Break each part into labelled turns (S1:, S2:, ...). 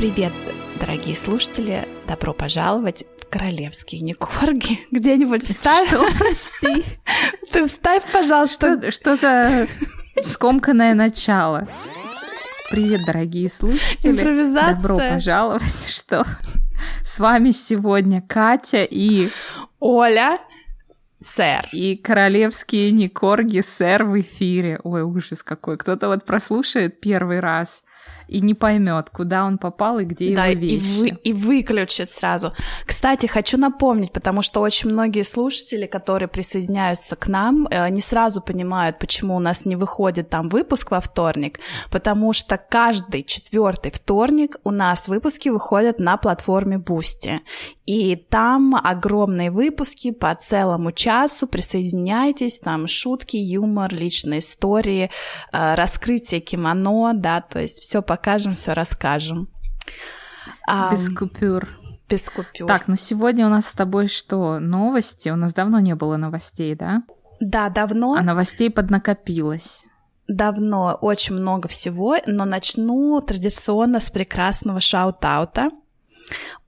S1: Привет, дорогие слушатели! Добро пожаловать в королевские Никорги. Где-нибудь вставь.
S2: Прости?
S1: Ты вставь, пожалуйста.
S2: Что, за скомканное начало? Привет, дорогие слушатели.
S1: Импровизация.
S2: Добро пожаловать. Что? С вами сегодня Катя и...
S1: Оля, сэр.
S2: И королевские Никорги, сэр, в эфире. Ой, ужас какой. Кто-то вот прослушает первый раз и не поймет, куда он попал и где
S1: да,
S2: его
S1: и,
S2: вещи.
S1: вы, и выключит сразу. Кстати, хочу напомнить, потому что очень многие слушатели, которые присоединяются к нам, э, не сразу понимают, почему у нас не выходит там выпуск во вторник, потому что каждый четвертый вторник у нас выпуски выходят на платформе Boosty. И там огромные выпуски по целому часу. Присоединяйтесь, там шутки, юмор, личные истории, э, раскрытие кимоно, да, то есть все покажем, все расскажем.
S2: Без купюр.
S1: Без купюр.
S2: Так, ну сегодня у нас с тобой что? Новости? У нас давно не было новостей, да?
S1: Да, давно.
S2: А новостей поднакопилось.
S1: Давно очень много всего, но начну традиционно с прекрасного шаут-аута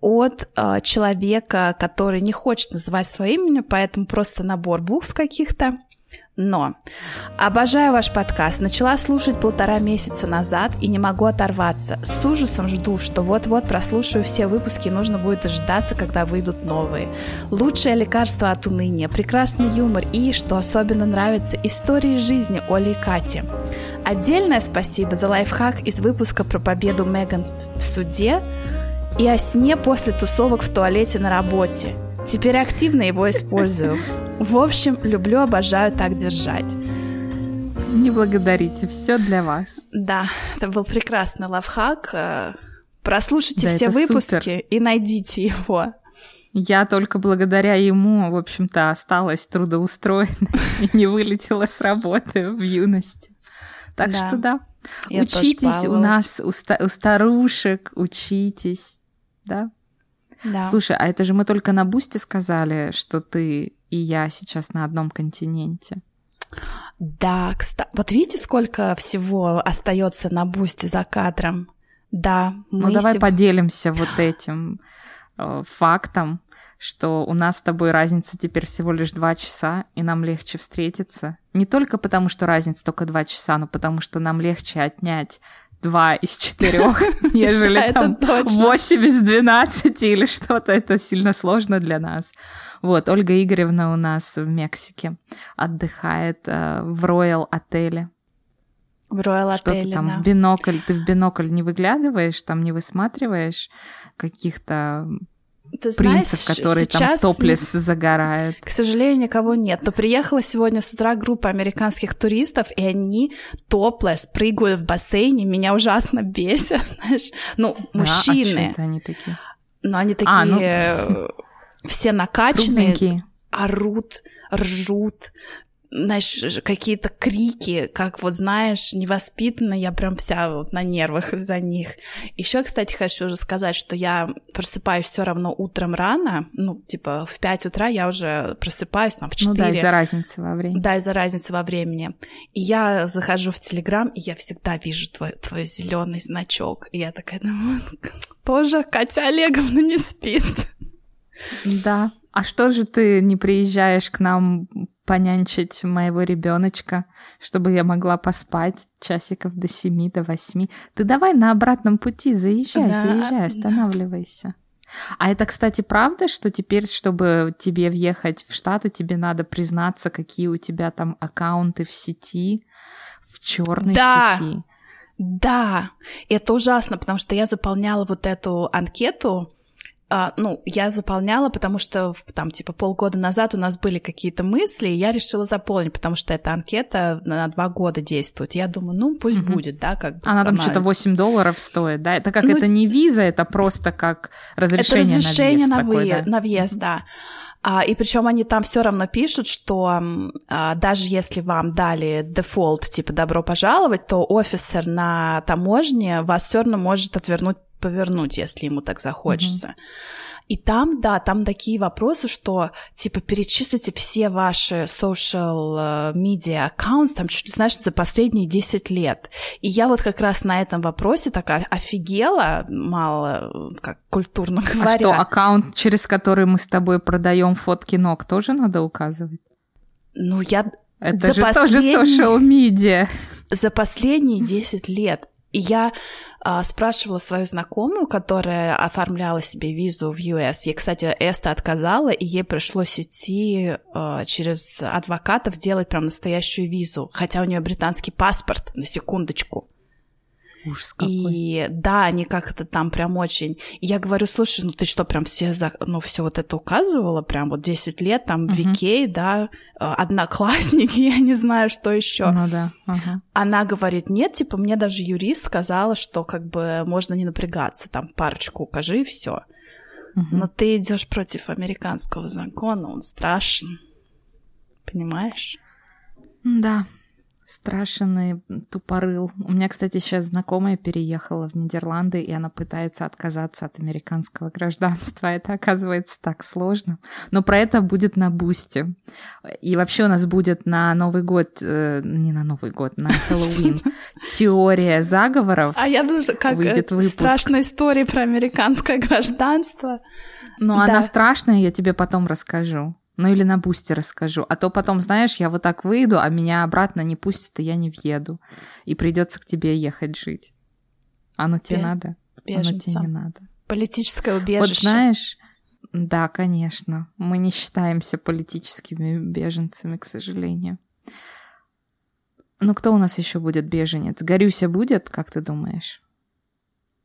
S1: от э, человека, который не хочет называть свое имя, поэтому просто набор букв каких-то. Но обожаю ваш подкаст. Начала слушать полтора месяца назад и не могу оторваться. С ужасом жду, что вот-вот прослушаю все выпуски нужно будет дожидаться, когда выйдут новые. Лучшее лекарство от уныния, прекрасный юмор и, что особенно нравится, истории жизни Оли и Кати. Отдельное спасибо за лайфхак из выпуска про победу Меган в суде и о сне после тусовок в туалете на работе. Теперь активно его использую. В общем, люблю, обожаю так держать.
S2: Не благодарите, все для вас.
S1: Да, это был прекрасный лайфхак. Э, Прослушайте
S2: Да,
S1: все выпуски
S2: супер.
S1: и найдите его.
S2: Я только благодаря ему, в общем-то, осталась трудоустроена и не вылетела с работы в юности. Так
S1: Да.
S2: что да,
S1: Я
S2: учитесь у нас, у, ста- у старушек, учитесь, да?
S1: Да.
S2: Слушай, а это же мы только на Бусте сказали, что ты и я сейчас на одном континенте.
S1: Да, кстати, вот видите, сколько всего остается на бусте за кадром? Да, мы
S2: Ну давай
S1: сев-
S2: поделимся вот этим э, фактом, что у нас с тобой разница теперь всего лишь два часа, и нам легче встретиться. Не только потому, что разница только два часа, но потому что нам легче отнять два из четырех, нежели там восемь из двенадцати или что-то. Это сильно сложно для нас. Вот, Ольга Игоревна у нас в Мексике отдыхает э, в Роял отеле.
S1: в Роял отеле,
S2: там
S1: да.
S2: в бинокль, ты в бинокль не выглядываешь, там не высматриваешь каких-то
S1: Ты знаешь,
S2: принцев, которые
S1: сейчас,
S2: там топлес загорают.
S1: К сожалению, никого нет. Но приехала сегодня с утра группа американских туристов, и они топлес прыгают в бассейне. Меня ужасно бесит, знаешь. Ну,
S2: Да, а
S1: мужчины.
S2: чё это они такие?
S1: Но они такие
S2: А, ну,
S1: э, все накачанные,
S2: Кругленькие.
S1: орут, ржут, знаешь, какие-то крики, как вот, знаешь, невоспитанно, я прям вся вот на нервах из-за них. Еще, кстати, хочу уже сказать, что я просыпаюсь все равно утром рано, ну, типа в 5 утра я уже просыпаюсь, там, в 4.
S2: Ну да, из-за разницы во времени.
S1: Да, из-за разницы во времени. И я захожу в Телеграм, и я всегда вижу твой, твой зеленый значок. И я такая думаю, тоже Катя Олеговна не спит.
S2: Да. А что же ты не приезжаешь к нам понянчить моего ребеночка, чтобы я могла поспать часиков до семи, до восьми? Ты давай на обратном пути заезжай,
S1: Да,
S2: заезжай, останавливайся. А это, кстати, правда, что теперь, чтобы тебе въехать в Штаты, тебе надо признаться, какие у тебя там аккаунты в сети, в черной
S1: Да.
S2: сети?
S1: Да, это ужасно, потому что я заполняла вот эту анкету, а, ну, я заполняла, потому что там, типа, полгода назад у нас были какие-то мысли, и я решила заполнить, потому что эта анкета на два года действует. Я думаю, ну, пусть
S2: Мгм.
S1: будет, да, как бы.
S2: Она там что-то 8 долларов стоит, да? Это как
S1: Ну,
S2: это не виза, это просто как разрешение,
S1: Это разрешение
S2: на
S1: на,
S2: въезд. такой,
S1: выезд,
S2: да?
S1: на въезд, да. А, и причем они там все равно пишут, что а, даже если вам дали дефолт, типа добро пожаловать, то офицер на таможне вас все равно может отвернуть повернуть, если ему так захочется. Mm-hmm. И там, да, там такие вопросы, что, типа, перечислите все ваши social media accounts, там, чуть ли, знаешь, за последние 10 лет. И я вот как раз на этом вопросе такая офигела, мало, как культурно говоря. А
S2: что, аккаунт, через который мы с тобой продаем фотки ног, тоже надо указывать?
S1: Ну, я...
S2: Это за же послед... тоже social media.
S1: За последние 10 лет. И я а, спрашивала свою знакомую, которая оформляла себе визу в US. Ей, кстати, Эста отказала, и ей пришлось идти а, через адвокатов делать прям настоящую визу, хотя у нее британский паспорт, на секундочку.
S2: Ужас какой.
S1: И да, они как-то там прям очень... И я говорю, слушай, ну ты что, прям все, за... ну все вот это указывала, прям вот 10 лет, там, uh-huh. Викей, да, э, одноклассники, я не знаю, что еще.
S2: Ну да. Uh-huh.
S1: Она говорит, нет, типа, мне даже юрист сказала, что как бы можно не напрягаться, там, парочку укажи и все. Uh-huh. Но ты идешь против американского закона, он страшен. Понимаешь?
S2: Да. Страшный тупорыл. У меня, кстати, сейчас знакомая переехала в Нидерланды, и она пытается отказаться от американского гражданства. Это оказывается так сложно. Но про это будет на бусте. И вообще у нас будет на Новый год, э, не на Новый год, на Хэллоуин, теория заговоров.
S1: А я даже как выйдет выпуск. страшная история про американское гражданство.
S2: Ну, да. она страшная, я тебе потом расскажу. Ну или на бусте расскажу. А то потом, знаешь, я вот так выйду, а меня обратно не пустят, и я не въеду. И придется к тебе ехать жить. Оно тебе Бе- надо? Беженца. Оно тебе не надо.
S1: Политическое убежище.
S2: Вот знаешь, да, конечно. Мы не считаемся политическими беженцами, к сожалению. Ну, кто у нас еще будет беженец? Горюся будет, как ты думаешь?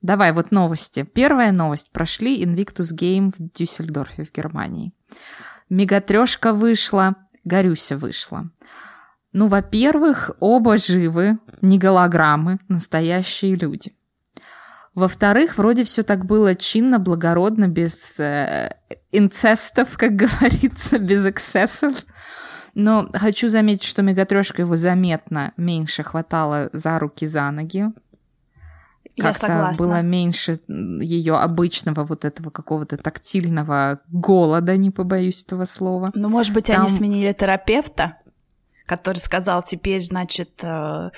S2: Давай, вот новости. Первая новость. Прошли Invictus Game в Дюссельдорфе в Германии. Мегатрешка вышла, Горюся вышла. Ну, во-первых, оба живы, не голограммы, настоящие люди. Во-вторых, вроде все так было чинно, благородно, без э, инцестов, как говорится, без эксцессов. Но хочу заметить, что мегатрешка его заметно меньше хватало за руки, за ноги как-то было меньше ее обычного вот этого какого-то тактильного голода, не побоюсь этого слова.
S1: Ну, может быть, Там... они сменили терапевта? который сказал, теперь, значит, э,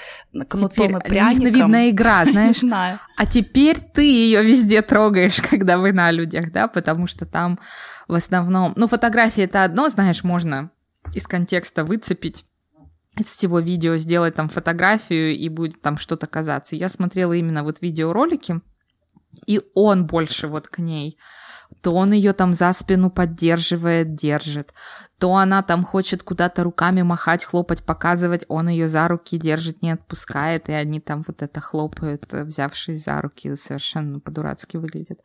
S1: кнутом теперь и пряником.
S2: видная игра, знаешь.
S1: Знаю.
S2: А теперь ты ее везде трогаешь, когда вы на людях, да, потому что там в основном... Ну, фотографии это одно, знаешь, можно из контекста выцепить из всего видео сделать там фотографию и будет там что-то казаться. Я смотрела именно вот видеоролики, и он больше вот к ней то он ее там за спину поддерживает, держит, то она там хочет куда-то руками махать, хлопать, показывать, он ее за руки держит, не отпускает, и они там вот это хлопают, взявшись за руки, совершенно по-дурацки выглядит.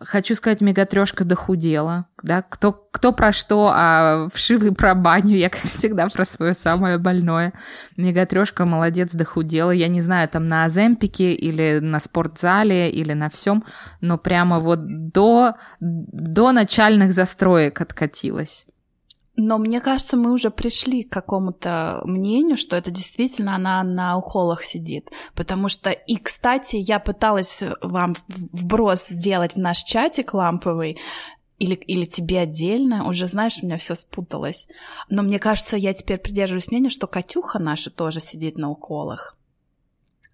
S2: Хочу сказать, мегатрешка дохудела, да, кто, кто про что, а вшивый про баню, я, как всегда, про свое самое больное. Мегатрешка молодец, дохудела, я не знаю, там на Аземпике или на спортзале или на всем, но прямо вот до, до начальных застроек откатилась.
S1: Но мне кажется, мы уже пришли к какому-то мнению, что это действительно она на уколах сидит. Потому что, и, кстати, я пыталась вам вброс сделать в наш чатик ламповый, или, или тебе отдельно, уже знаешь, у меня все спуталось. Но мне кажется, я теперь придерживаюсь мнения, что Катюха наша тоже сидит на уколах.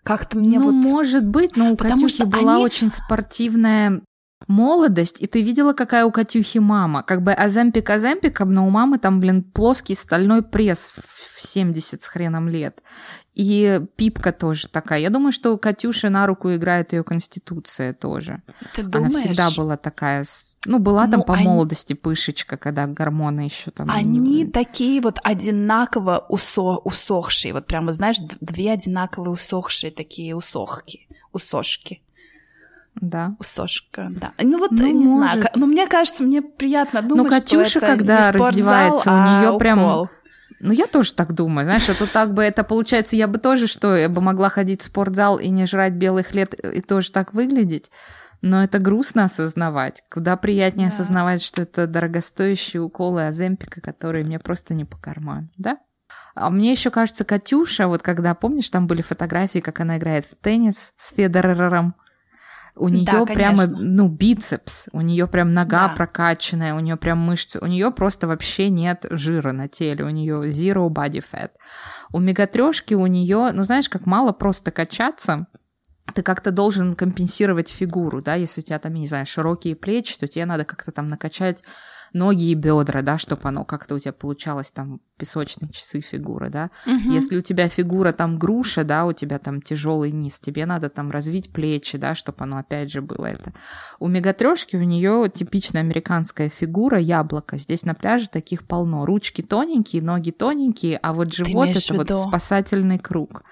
S1: Как-то мне
S2: ну,
S1: вот...
S2: может быть, но у Потому Катюхи что была они... очень спортивная молодость, и ты видела, какая у Катюхи мама. Как бы аземпик аземпиком, но у мамы там, блин, плоский стальной пресс в 70 с хреном лет. И Пипка тоже такая. Я думаю, что у Катюши на руку играет ее конституция тоже.
S1: Ты думаешь?
S2: Она всегда была такая... Ну, была там ну, по они... молодости пышечка, когда гормоны еще там...
S1: Они не... такие вот одинаково усо... усохшие. Вот прям, вот знаешь, две одинаковые усохшие такие усохки. Усошки.
S2: Да.
S1: Усошка, да. Ну вот, ну, не может. знаю, но мне кажется, мне приятно думать,
S2: Ну, Катюша,
S1: что это
S2: когда
S1: не
S2: раздевается, у нее
S1: а
S2: прям... Ну, я тоже так думаю, знаешь, а то так бы это получается, я бы тоже, что, я бы могла ходить в спортзал и не жрать белых лет и тоже так выглядеть. Но это грустно осознавать. Куда приятнее да. осознавать, что это дорогостоящие уколы Аземпика, которые мне просто не по карману, да? А мне еще кажется, Катюша, вот когда, помнишь, там были фотографии, как она играет в теннис с Федерером, У нее да, прямо, ну, бицепс, у нее прям нога да. прокачанная, у нее прям мышцы, у нее просто вообще нет жира на теле, у нее zero body fat. У мегатрешки у нее, ну, знаешь, как мало просто качаться, ты как-то должен компенсировать фигуру, да, если у тебя там, не знаю, широкие плечи, то тебе надо как-то там накачать ноги и бедра, да, чтобы оно как-то у тебя получалось там песочные часы фигура, да. Угу. Если у тебя фигура там груша, да, у тебя там тяжелый низ, тебе надо там развить плечи, да, чтобы оно опять же было это. У мегатрешки у нее типичная американская фигура яблоко. Здесь на пляже таких полно. Ручки тоненькие, ноги тоненькие, а вот живот это вот спасательный круг.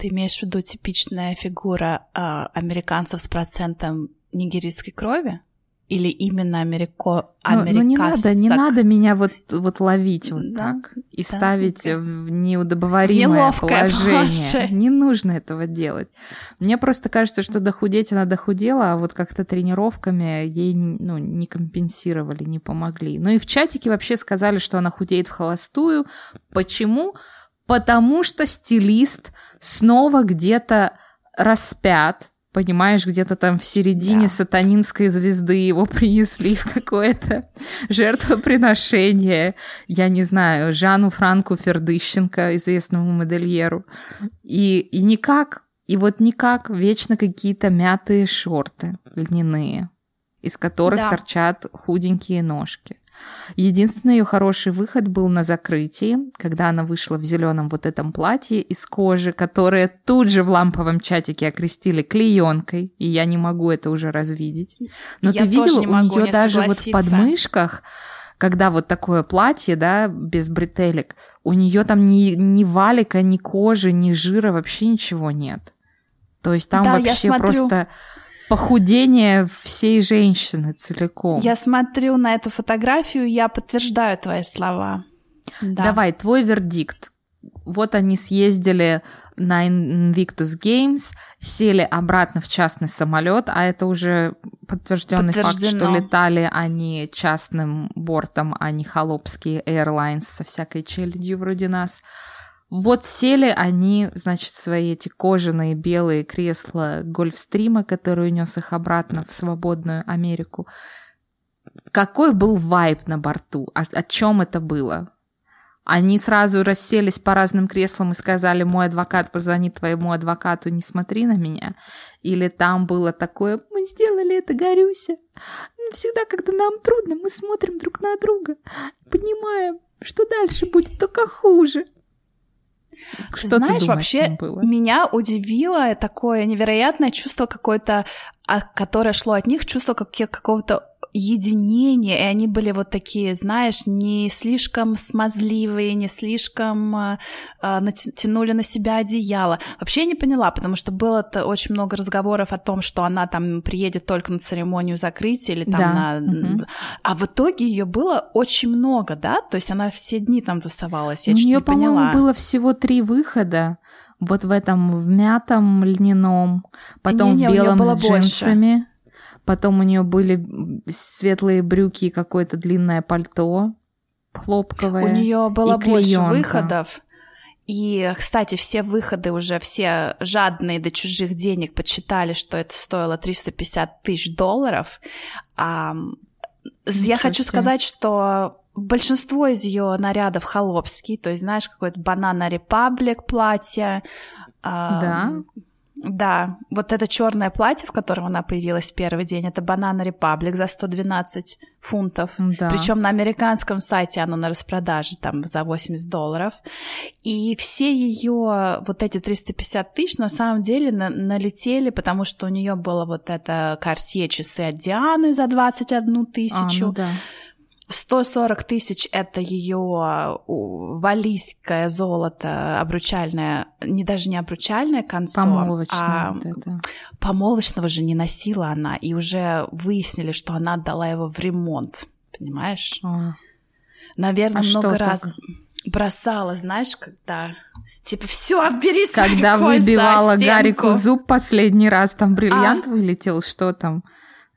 S1: Ты имеешь в виду типичная фигура э, американцев с процентом нигерийской крови? или именно америко...
S2: Ну, ну не надо, не надо меня вот, вот ловить вот да? так и да? ставить в неудобоваримое положение. положение. Не нужно этого делать. Мне просто кажется, что дохудеть она дохудела, а вот как-то тренировками ей ну, не компенсировали, не помогли. Ну и в чатике вообще сказали, что она худеет в холостую. Почему? Потому что стилист снова где-то распят, понимаешь, где-то там в середине да. сатанинской звезды его принесли в какое-то жертвоприношение, я не знаю, Жану Франку Фердыщенко, известному модельеру. И, и никак, и вот никак вечно какие-то мятые шорты льняные, из которых да. торчат худенькие ножки. Единственный ее хороший выход был на закрытии, когда она вышла в зеленом вот этом платье из кожи, которое тут же в ламповом чатике окрестили клеенкой, и я не могу это уже развидеть. Но я ты видела, у нее даже вот в подмышках, когда вот такое платье, да, без бретелек, у нее там ни, ни валика, ни кожи, ни жира, вообще ничего нет. То есть там да, вообще просто похудение всей женщины целиком.
S1: Я смотрю на эту фотографию, я подтверждаю твои слова.
S2: Да. Давай, твой вердикт. Вот они съездили на Invictus Games, сели обратно в частный самолет, а это уже подтвержденный факт, что летали они частным бортом, а не холопские Airlines со всякой челядью вроде нас. Вот сели они, значит, свои эти кожаные белые кресла гольфстрима, который унес их обратно в свободную Америку. Какой был вайб на борту? О, о чем это было? Они сразу расселись по разным креслам и сказали, мой адвокат позвонит твоему адвокату, не смотри на меня. Или там было такое, мы сделали это, Горюся. Всегда, когда нам трудно, мы смотрим друг на друга, понимаем, что дальше будет только хуже.
S1: Что Знаешь, вообще было? меня удивило такое невероятное чувство какое-то, а, которое шло от них, чувство какого-то единение, и они были вот такие, знаешь, не слишком смазливые, не слишком э, натянули на себя одеяло. Вообще я не поняла, потому что было очень много разговоров о том, что она там приедет только на церемонию закрытия или там да. на... Угу. А в итоге ее было очень много, да? То есть она все дни там тусовалась, я У нее, по-моему,
S2: было всего три выхода вот в этом в мятом льняном, потом не, не, в белом с джинсами. Больше. Потом у нее были светлые брюки и какое-то длинное пальто хлопковое.
S1: У нее было больше выходов. И, кстати, все выходы уже, все жадные до чужих денег подсчитали, что это стоило 350 тысяч долларов. А, я хочу сказать, что большинство из ее нарядов холопские, то есть, знаешь, какой-то банана репаблик платье.
S2: Да.
S1: Да, вот это черное платье, в котором она появилась в первый день, это Banana Republic за 112 фунтов. Да. Причем на американском сайте оно на распродаже там за 80 долларов. И все ее вот эти 350 тысяч на самом деле на налетели, потому что у нее было вот это Cartier часы от Дианы за 21 тысячу. А, ну да. 140 тысяч — это ее валийское золото обручальное, не даже не обручальное концо,
S2: а вот это.
S1: помолочного же не носила она, и уже выяснили, что она отдала его в ремонт, понимаешь? А. Наверное, а много раз так? бросала, знаешь, когда Типа, все, бери
S2: Когда выбивала Гарику зуб последний раз, там бриллиант а? вылетел, что там?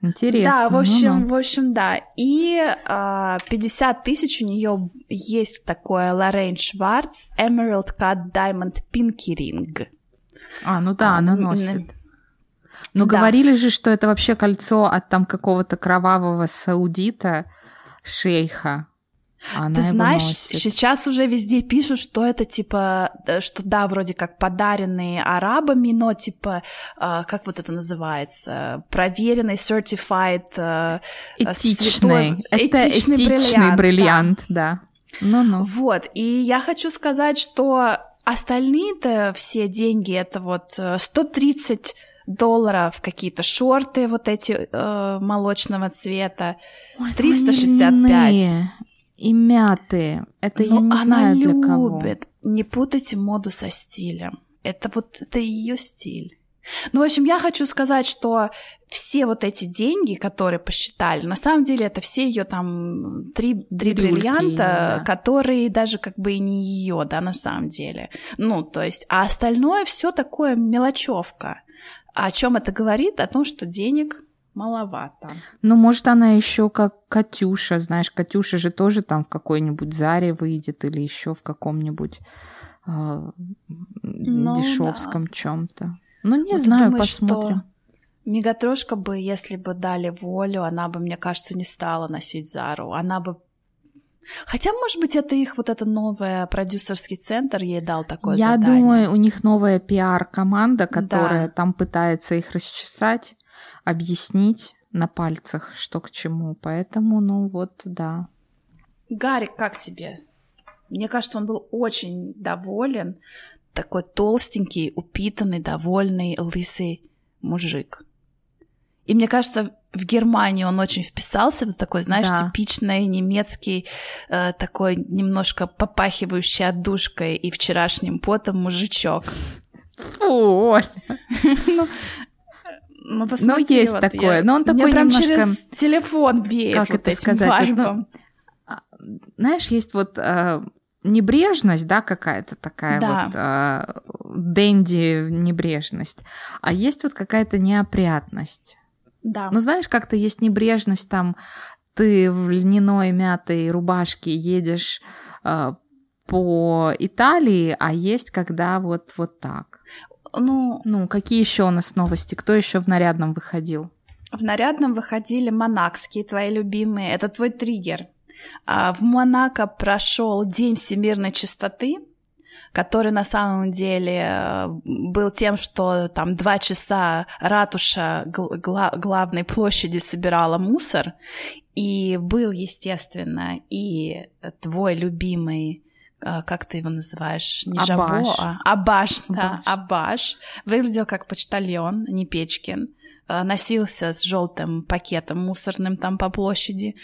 S2: Интересно.
S1: Да, в общем, ну, ну. в общем, да. И а, 50 тысяч у нее есть такое Лоррейн Шварц Emerald Cut Diamond Pinky Ring.
S2: А, ну да, а, она носит. Но
S1: Да.
S2: говорили же, что это вообще кольцо от там какого-то кровавого саудита, шейха. Она
S1: Ты знаешь,
S2: носит.
S1: сейчас уже везде пишут, что это типа, э, что да, вроде как подаренные арабами, но типа, э, как вот это называется, проверенный, certified, э, э,
S2: Этичный.
S1: святой-
S2: Это
S1: этичный
S2: этичный
S1: бриллиант,
S2: бриллиант, да. Ну-ну.
S1: Вот, и я хочу сказать, что остальные-то все деньги, это вот э, 130 долларов, какие-то шорты вот эти э, молочного цвета,
S2: Ой,
S1: 365.
S2: льняные И мятые. Это я
S1: Но
S2: не
S1: она
S2: знаю для
S1: любит.
S2: кого.
S1: Не путайте моду со стилем. Это вот это ее стиль. Ну, в общем, я хочу сказать, что все вот эти деньги, которые посчитали, на самом деле это все ее там три, три
S2: Бирюльки,
S1: бриллианта,
S2: да.
S1: которые даже как бы и не ее, да, на самом деле. Ну, то есть, а остальное все такое мелочевка. О чем это говорит? О том, что денег маловато.
S2: Ну, может, она еще как Катюша, знаешь, Катюша же тоже там в какой-нибудь Заре выйдет или еще в каком-нибудь э,
S1: Ну,
S2: дешевском чем-то. Ну, не
S1: ты
S2: знаю,
S1: думаешь,
S2: посмотрим.
S1: что Мегатрошка бы, если бы дали волю, она бы, мне кажется, не стала носить Зару. Она бы... Хотя, может быть, это их вот это новое продюсерский центр ей дал такое
S2: Я
S1: задание.
S2: думаю, у них новая пиар-команда, которая
S1: Да.
S2: там пытается их расчесать, объяснить на пальцах, что к чему. Поэтому, ну вот, да.
S1: Гарик, как тебе? Мне кажется, он был очень доволен. Такой толстенький, упитанный, довольный, лысый мужик. И мне кажется, в Германии он очень вписался, вот такой, знаешь,
S2: Да.
S1: типичный немецкий, э, такой немножко попахивающий отдушкой и вчерашним потом мужичок.
S2: Фу, Оль.
S1: Ну,
S2: Ну, есть
S1: вот
S2: такое,
S1: я-
S2: но он
S1: Мне
S2: такой
S1: прям
S2: немножко-
S1: через телефон веет
S2: Как
S1: вот
S2: это
S1: этим
S2: сказать? Вот, ну,
S1: вайбом.
S2: Знаешь, есть вот э, небрежность, да, какая-то такая
S1: Да.
S2: вот э, дэнди небрежность, а есть вот какая-то неопрятность.
S1: Да.
S2: Ну, знаешь, как-то есть небрежность там, ты в льняной мятой рубашке едешь э, по Италии, а есть когда вот, вот так.
S1: Ну,
S2: Ну, какие еще у нас новости? Кто еще в нарядном выходил?
S1: В нарядном выходили монакские, твои любимые. Это твой триггер. А, В Монако прошел День всемирной чистоты, который на самом деле э, был тем, что там два часа ратуша гл- гла- главной площади собирала мусор, и был, естественно, и твой любимый как ты его называешь? Не Жабо,
S2: Абаш.
S1: а Абаш, да,
S2: Абаш.
S1: Абаш. Выглядел как почтальон, не Печкин. Э, Носился с желтым пакетом мусорным там по площади.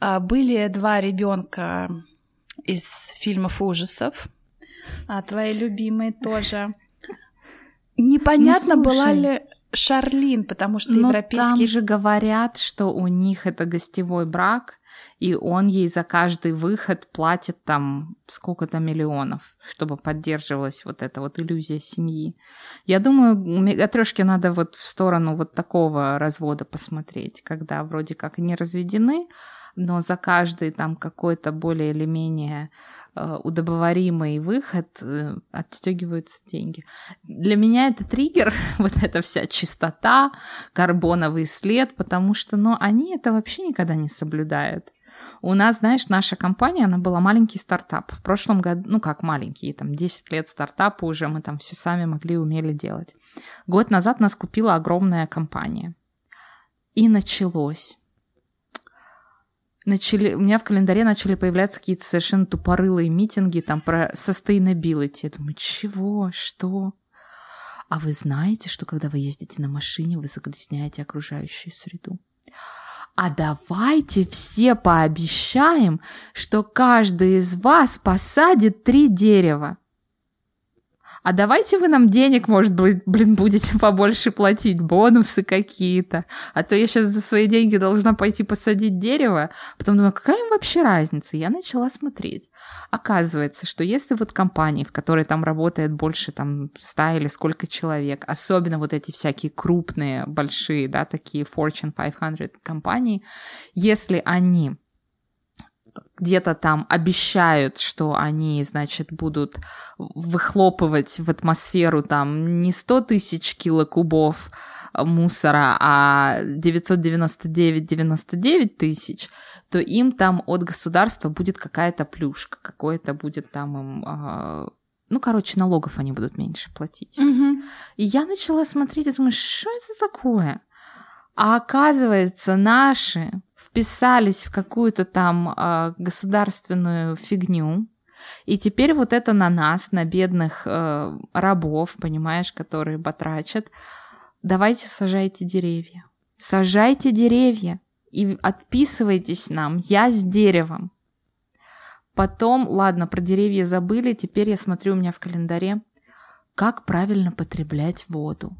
S1: Э, Были два ребенка из фильмов ужасов. А твои любимые тоже. Непонятно,
S2: Ну,
S1: была ли Шарлин, потому что
S2: Но там
S1: европейский
S2: же говорят, что у них это гостевой брак, и он ей за каждый выход платит там сколько-то миллионов, чтобы поддерживалась вот эта вот иллюзия семьи. Я думаю, Мегатрешке надо вот в сторону вот такого развода посмотреть, когда вроде как не разведены, но за каждый там какой-то более или менее э, удобоваримый выход э, отстегиваются деньги. Для меня это триггер, вот эта вся чистота, карбоновый след, потому что, ну, они это вообще никогда не соблюдают. У нас, знаешь, наша компания, она была маленький стартап. В прошлом году, ну как маленький, там 10 лет стартапа уже, мы там все сами могли, умели делать. Год назад нас купила огромная компания. И началось. Начали, у меня в календаре начали появляться какие-то совершенно тупорылые митинги там про sustainability. Я думаю, чего, что? А вы знаете, что когда вы ездите на машине, вы загрязняете окружающую среду? А давайте все пообещаем, что каждый из вас посадит три дерева. А давайте вы нам денег, может быть, блин, будете побольше платить, бонусы какие-то. А то я сейчас за свои деньги должна пойти посадить дерево. Потом думаю, какая им вообще разница? Я начала смотреть. Оказывается, что если вот компании, в которой там работает больше там 100 или сколько человек, особенно вот эти всякие крупные, большие, да, такие Fortune 500 компании, если они где-то там обещают, что они, значит, будут выхлопывать в атмосферу там не 100 тысяч килокубов мусора, а 999-99 тысяч, то им там от государства будет какая-то плюшка, какое-то будет там им... А, ну, короче, налогов они будут меньше платить.
S1: Мгм.
S2: И я начала смотреть и думаю, что это такое? А оказывается, наши вписались в какую-то там а, государственную фигню, и теперь вот это на нас, на бедных э, рабов, понимаешь, которые батрачат. Давайте сажайте деревья. Сажайте деревья и отписывайтесь нам. Я с деревом. Потом, ладно, про деревья забыли, теперь я смотрю у меня в календаре, как правильно потреблять воду.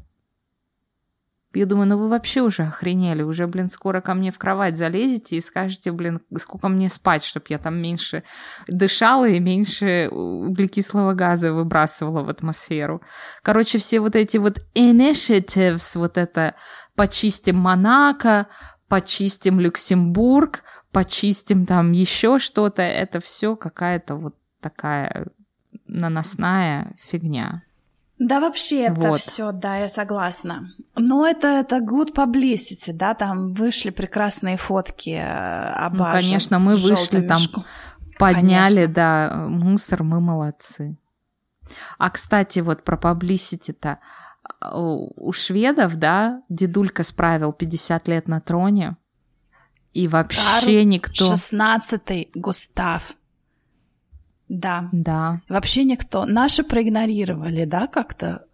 S2: Я думаю, ну вы вообще уже охренели, уже, блин, скоро ко мне в кровать залезете и скажете, блин, сколько мне спать, чтобы я там меньше дышала и меньше углекислого газа выбрасывала в атмосферу. Короче, все вот эти вот initiatives, вот это почистим Монако, почистим Люксембург, почистим там еще что-то, это все какая-то вот такая наносная фигня.
S1: Да, вообще это
S2: Вот.
S1: все, да, я согласна. Но это, это good publicity, да, там вышли прекрасные фотки э, Абажа
S2: Ну, конечно, мы вышли там,
S1: мешком.
S2: Подняли,
S1: Конечно.
S2: да, мусор, мы молодцы. А, кстати, вот про паблисити-то. У у шведов, да, дедулька справил 50 лет на троне, и вообще
S1: Карл
S2: никто...
S1: Шестнадцатый Густав. Да,
S2: Да.
S1: вообще никто. Наши проигнорировали, да, как-то?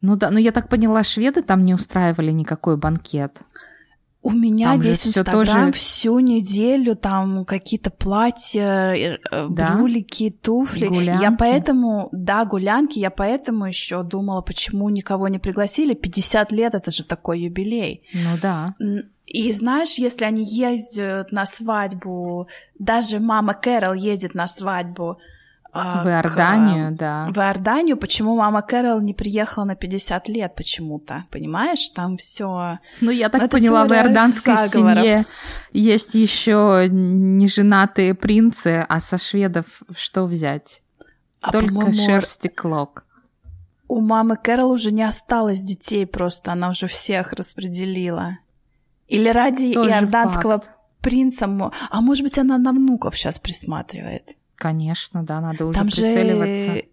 S2: Ну да, ну я так поняла, шведы там не устраивали никакой банкет.
S1: У меня
S2: Там
S1: весь Инстаграм
S2: тоже-
S1: всю неделю там какие-то платья, э, э,
S2: Да?
S1: брюлики, туфли. Я
S2: Гулянки?
S1: поэтому, да, гулянки, я поэтому еще думала, почему никого не пригласили. 50 лет это же такой юбилей.
S2: Ну да.
S1: И знаешь, если они ездят на свадьбу, даже мама Кэрол едет на свадьбу а,
S2: В
S1: к-
S2: Иорданию, да.
S1: в Иорданию, почему мама Кэрол не приехала на 50 лет почему-то, понимаешь? Там все.
S2: Ну, я так
S1: это
S2: поняла, в иорданской
S1: заговоров.
S2: семье есть еще неженатые принцы, а со шведов что взять?
S1: А,
S2: Только шерсть и клок.
S1: У мамы Кэрол уже не осталось детей просто, она уже всех распределила. Или ради
S2: Тоже
S1: иорданского
S2: факт.
S1: принца, а может быть она на внуков сейчас присматривает.
S2: Конечно, да, надо уже
S1: Там
S2: прицеливаться.
S1: же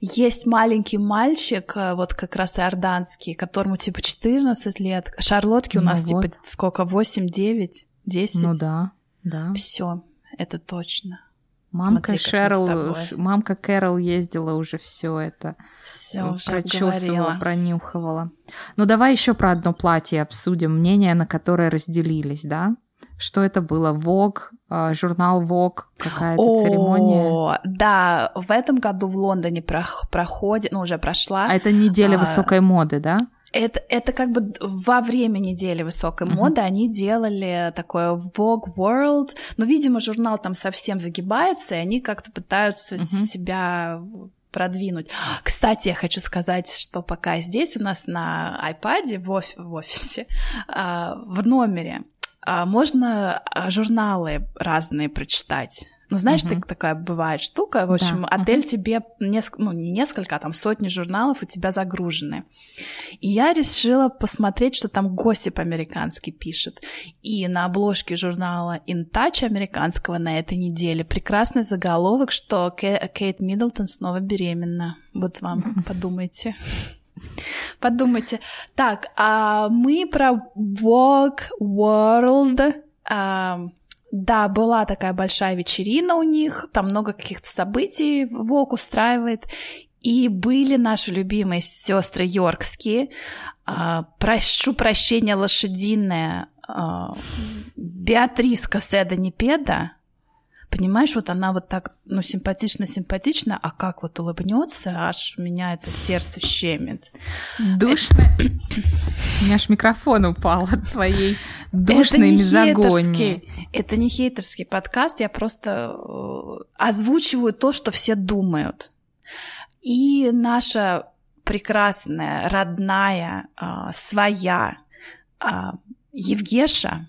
S1: есть маленький мальчик, э, вот как раз иорданский, которому типа 14 лет. Шарлотке у
S2: Ну
S1: нас
S2: вот.
S1: типа сколько, 8, 9, 10?
S2: Ну да, да.
S1: Все, это точно.
S2: Мамка
S1: Смотри,
S2: Шерл, мамка Кэрол ездила уже все это,
S1: Все
S2: э, прочесывала,
S1: говорила.
S2: пронюхивала. Ну давай еще про одно платье обсудим, мнения на которое разделились, да? Что это было? Вог, журнал Вог, какая-то церемония.
S1: О, да, в этом году в Лондоне прох- проходит, ну уже прошла.
S2: А это неделя
S1: а,
S2: высокой моды, да?
S1: Это, это как бы во время недели высокой
S2: Мгм.
S1: моды они делали такое Vogue World. Но, видимо, журнал там совсем загибается, и они как-то пытаются
S2: Мгм.
S1: себя продвинуть. Кстати, я хочу сказать, что пока здесь у нас на iPad в, оф- в офисе, а, в номере, а, можно а, журналы разные прочитать. Ну, знаешь,
S2: Мгм.
S1: так- такая бывает штука. В общем,
S2: Да.
S1: отель тебе, неск- ну, не несколько, а там сотни журналов у тебя загружены. И я решила посмотреть, что там гости по-американски пишет. И на обложке журнала In Touch американского на этой неделе прекрасный заголовок, что Ке- Кейт Миддлтон снова беременна. Вот вам подумайте. Подумайте. Так, а мы про Vogue World. а, да, была такая большая вечерина у них, там много каких-то событий Vogue устраивает. И были наши любимые сестры Йоркские. А, прошу прощения, лошадиная а, Беатрис Каседа Непеда. Понимаешь, вот она вот так, ну, симпатично-симпатично, а как вот улыбнется, аж меня это сердце щемит.
S2: Душно. У меня аж микрофон упал от твоей душной мизогонии.
S1: это не хейтерский подкаст, я просто э, озвучиваю то, что все думают. И наша прекрасная, родная, а, своя а, Евгеша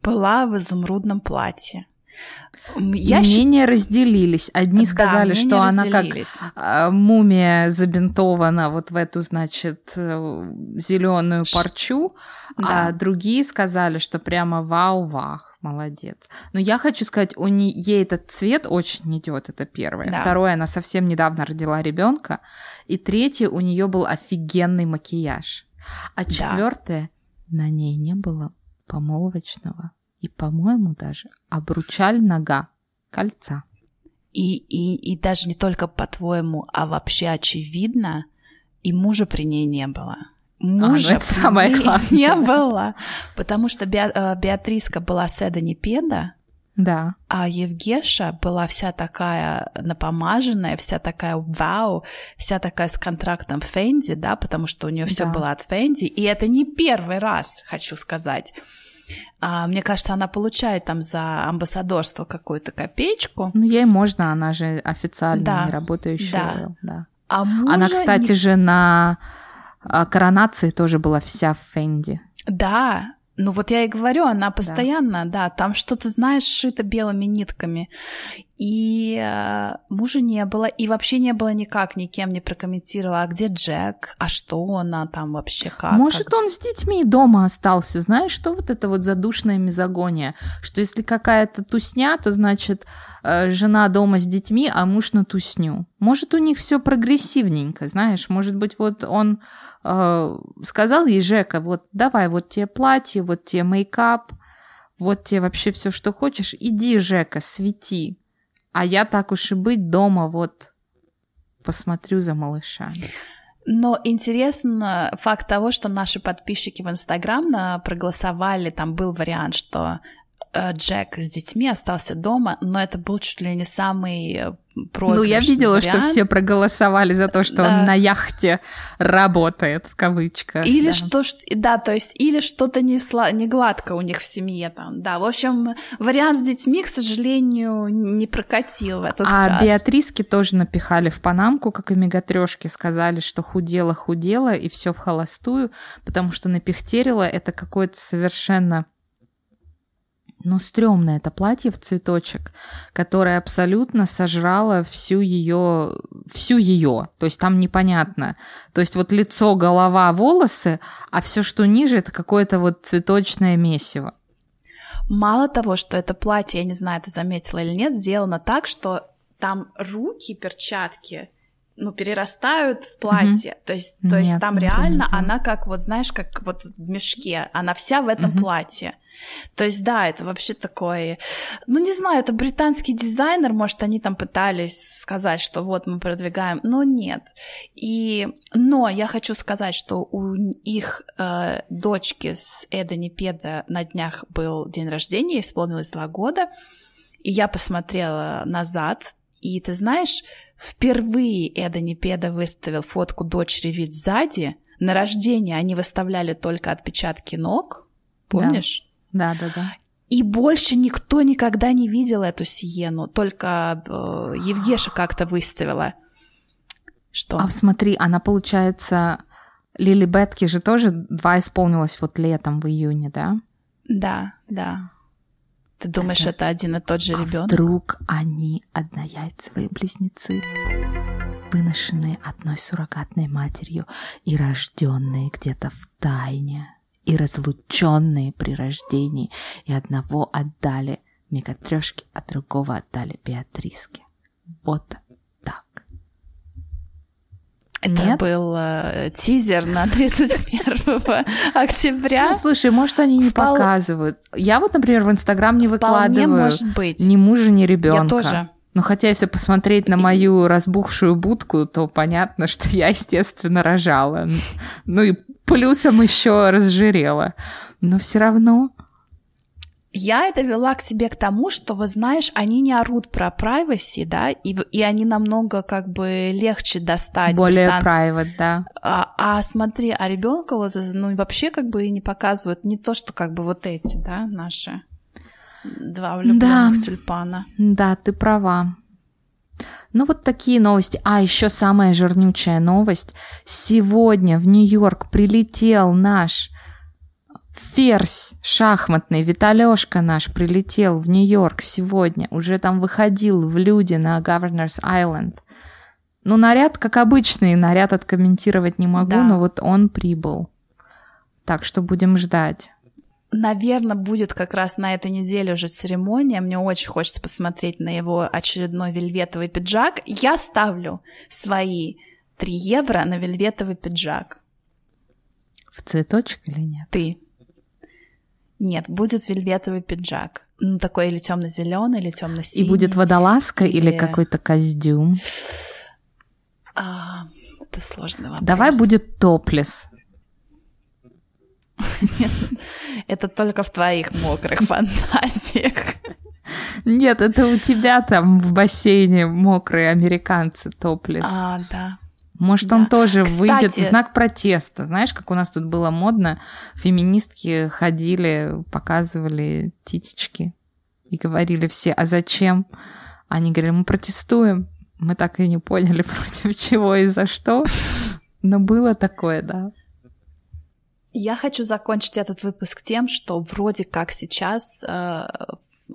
S1: была в изумрудном платье.
S2: Я мнения щ... разделились. Одни сказали, что она как а, мумия забинтована вот в эту, значит, э, зеленую парчу, да. а другие сказали, что прямо вау-вах, молодец. Но я хочу сказать, у нее ей этот цвет очень идет, это первое. Да. Второе, она совсем недавно родила ребенка, и третье, у нее был офигенный макияж. А четвертое, да. на ней не было помолвочного и, по-моему, даже обручального кольца.
S1: И, и, и даже не только по-твоему, а вообще очевидно, и мужа при ней не было. Мужа а, ну это самое главное. не было, потому что Беа, э, Беатриска была Седани Педа,
S2: да.
S1: А Евгеша была вся такая напомаженная, вся такая вау, вся такая с контрактом Фенди, да, потому что у нее все да. было от Фенди. И это не первый раз, хочу сказать. А, мне кажется, она получает там за амбассадорство какую-то копеечку.
S2: Ну, ей можно, она же официально да. не работающая. Да. да. А она, кстати не... же, на а, коронации тоже была вся в Фенди.
S1: Да, ну вот я и говорю, она постоянно, да, да там что-то, знаешь, шито белыми нитками. И э, мужа не было, и вообще не было никак, никем не прокомментировала, а где Джек, а что она там вообще, как?
S2: Может,
S1: как...
S2: он с детьми дома остался, знаешь, что вот это вот задушная мизогония, что если какая-то тусня, то значит э, жена дома с детьми, а муж на тусню. Может, у них все прогрессивненько, знаешь, может быть, вот он э, сказал ей Жека, вот давай, вот тебе платье, вот тебе мейкап, вот тебе вообще все, что хочешь, иди, Жека, свети. А я так уж и быть дома, вот посмотрю за малышами.
S1: Но интересно факт того, что наши подписчики в Инстаграм проголосовали, там был вариант, что Джек с детьми остался дома, но это был чуть ли не самый
S2: Ну, я видела, вариант. что все проголосовали за то, что да. он на яхте работает, в кавычках.
S1: Или да. что, да, то есть, или что-то не, сла... не гладко у них в семье там, да. В общем, вариант с детьми, к сожалению, не прокатил в этот
S2: а
S1: раз.
S2: А Беатриски тоже напихали в панамку, как и мегатрешки, сказали, что худела-худела, и все в холостую, потому что напихтерила это какое-то совершенно ну, стрёмное это платье в цветочек, которое абсолютно сожрало всю ее, всю ее. То есть там непонятно. То есть вот лицо, голова, волосы, а все, что ниже, это какое-то вот цветочное месиво.
S1: Мало того, что это платье, я не знаю, ты заметила или нет, сделано так, что там руки, перчатки, ну, перерастают в платье. Mm-hmm. То есть, то есть там реально она как вот, знаешь, как вот в мешке, она вся в этом mm-hmm. платье. То есть, да, это вообще такой, ну, не знаю, это британский дизайнер, может, они там пытались сказать, что вот мы продвигаем, но нет. И, но я хочу сказать, что у их э, дочки с Эда Непеда на днях был день рождения, исполнилось два года, и я посмотрела назад, и ты знаешь, впервые Эда Непеда выставил фотку дочери вид сзади, на рождение они выставляли только отпечатки ног, помнишь?
S2: Да, да, да.
S1: И больше никто никогда не видел эту Сиену, только э, Евгеша как-то выставила.
S2: Что? А смотри, она получается... Лили Бетки же тоже два исполнилось вот летом в июне, да?
S1: Да, да. Ты думаешь, это, это один и тот же а ребенок?
S2: Вдруг они однояйцевые близнецы, выношенные одной суррогатной матерью и рожденные где-то в тайне и разлученные при рождении, и одного отдали Мегатрешке, а другого отдали Беатриске. Вот так.
S1: Это Нет? был э, тизер на 31 октября.
S2: Ну, слушай, может, они не Впол... показывают. Я вот, например, в Инстаграм не выкладываю может быть. ни мужа, ни ребенка. Я тоже. Но хотя, если посмотреть на мою разбухшую будку, то понятно, что я, естественно, рожала. Ну и плюсом еще разжирела. Но все равно
S1: я это вела к себе к тому, что, вот знаешь, они не орут про privacy, да, и, и они намного как бы легче достать.
S2: Более британц... private, да.
S1: А, а смотри, а ребенка вот, ну, вообще как бы и не показывают не то, что как бы вот эти, да, наши два влюбленных да. тюльпана.
S2: Да, ты права. Ну вот такие новости. А еще самая жирнючая новость. Сегодня в Нью-Йорк прилетел наш Ферзь шахматный, Виталёшка наш прилетел в Нью-Йорк сегодня, уже там выходил в люди на Governor's Island. Ну, наряд, как обычный, наряд откомментировать не могу, да. но вот он прибыл. Так что будем ждать.
S1: Наверное, будет как раз на этой неделе уже церемония. Мне очень хочется посмотреть на его очередной вельветовый пиджак. Я ставлю свои 3 евро на вельветовый пиджак.
S2: В цветочек или нет?
S1: Ты. Нет, будет вельветовый пиджак. Ну, такой или темно-зеленый, или темно-синий.
S2: И будет водолазка или, или какой-то костюм?
S1: А, это сложный вопрос.
S2: Давай будет топлес.
S1: Это только в твоих мокрых фантазиях.
S2: Нет, это у тебя там в бассейне мокрые американцы топлес.
S1: А, да.
S2: Может, да. он тоже Кстати... выйдет в знак протеста. Знаешь, как у нас тут было модно, феминистки ходили, показывали титечки и говорили все, а зачем? Они говорили, мы протестуем. Мы так и не поняли, против чего и за что. Но было такое, да.
S1: Я хочу закончить этот выпуск тем, что вроде как сейчас, э,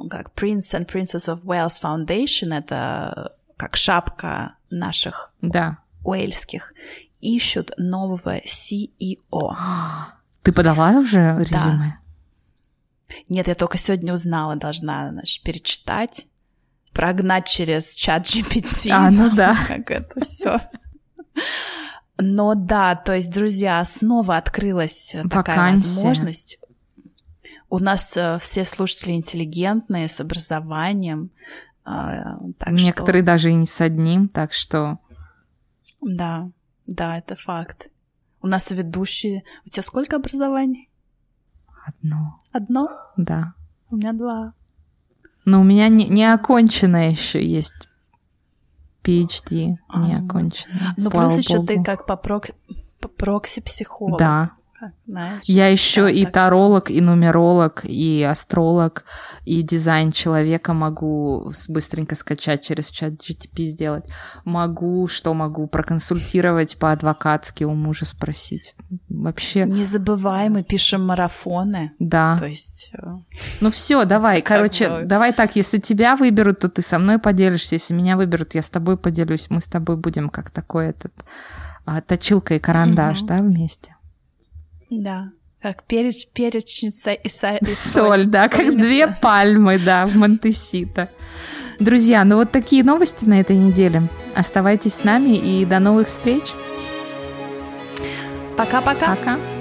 S1: как Prince and Princess of Wales Foundation, это как шапка наших
S2: да.
S1: уэльских, ищут нового CEO.
S2: Ты подала уже резюме?
S1: Да. Нет, я только сегодня узнала, должна значит, перечитать, прогнать через чат GPT.
S2: А, ну да.
S1: Как это все. Но да, то есть, друзья, снова открылась Вакансия. такая возможность. У нас э, все слушатели интеллигентные, с образованием.
S2: Э, так Некоторые что... даже и не с одним, так что...
S1: Да, да, это факт. У нас ведущие... У тебя сколько образований?
S2: Одно.
S1: Одно?
S2: Да.
S1: У меня два.
S2: Но у меня не, не оконченное еще есть PhD не окончено.
S1: Ну, плюс еще ты как по, прок... по прокси-психолог.
S2: Знаешь? Я еще да, и таролог, что... и нумеролог, и астролог, и дизайн человека могу быстренько скачать через чат GTP сделать. Могу, что могу, проконсультировать по-адвокатски у мужа спросить. Вообще...
S1: Не забывай, мы пишем марафоны.
S2: Да.
S1: То есть... Э,
S2: ну все, давай, короче, давай так, если тебя выберут, то ты со мной поделишься, если меня выберут, я с тобой поделюсь, мы с тобой будем как такой этот а, точилка и карандаш, да, вместе.
S1: Да. Как переч, перечница и, со,
S2: и соль. Соль, да, соль как две соль. пальмы, да, в Монтесита. Друзья, ну вот такие новости на этой неделе. Оставайтесь с нами и до новых встреч.
S1: Пока-пока.
S2: Пока. -пока. Пока.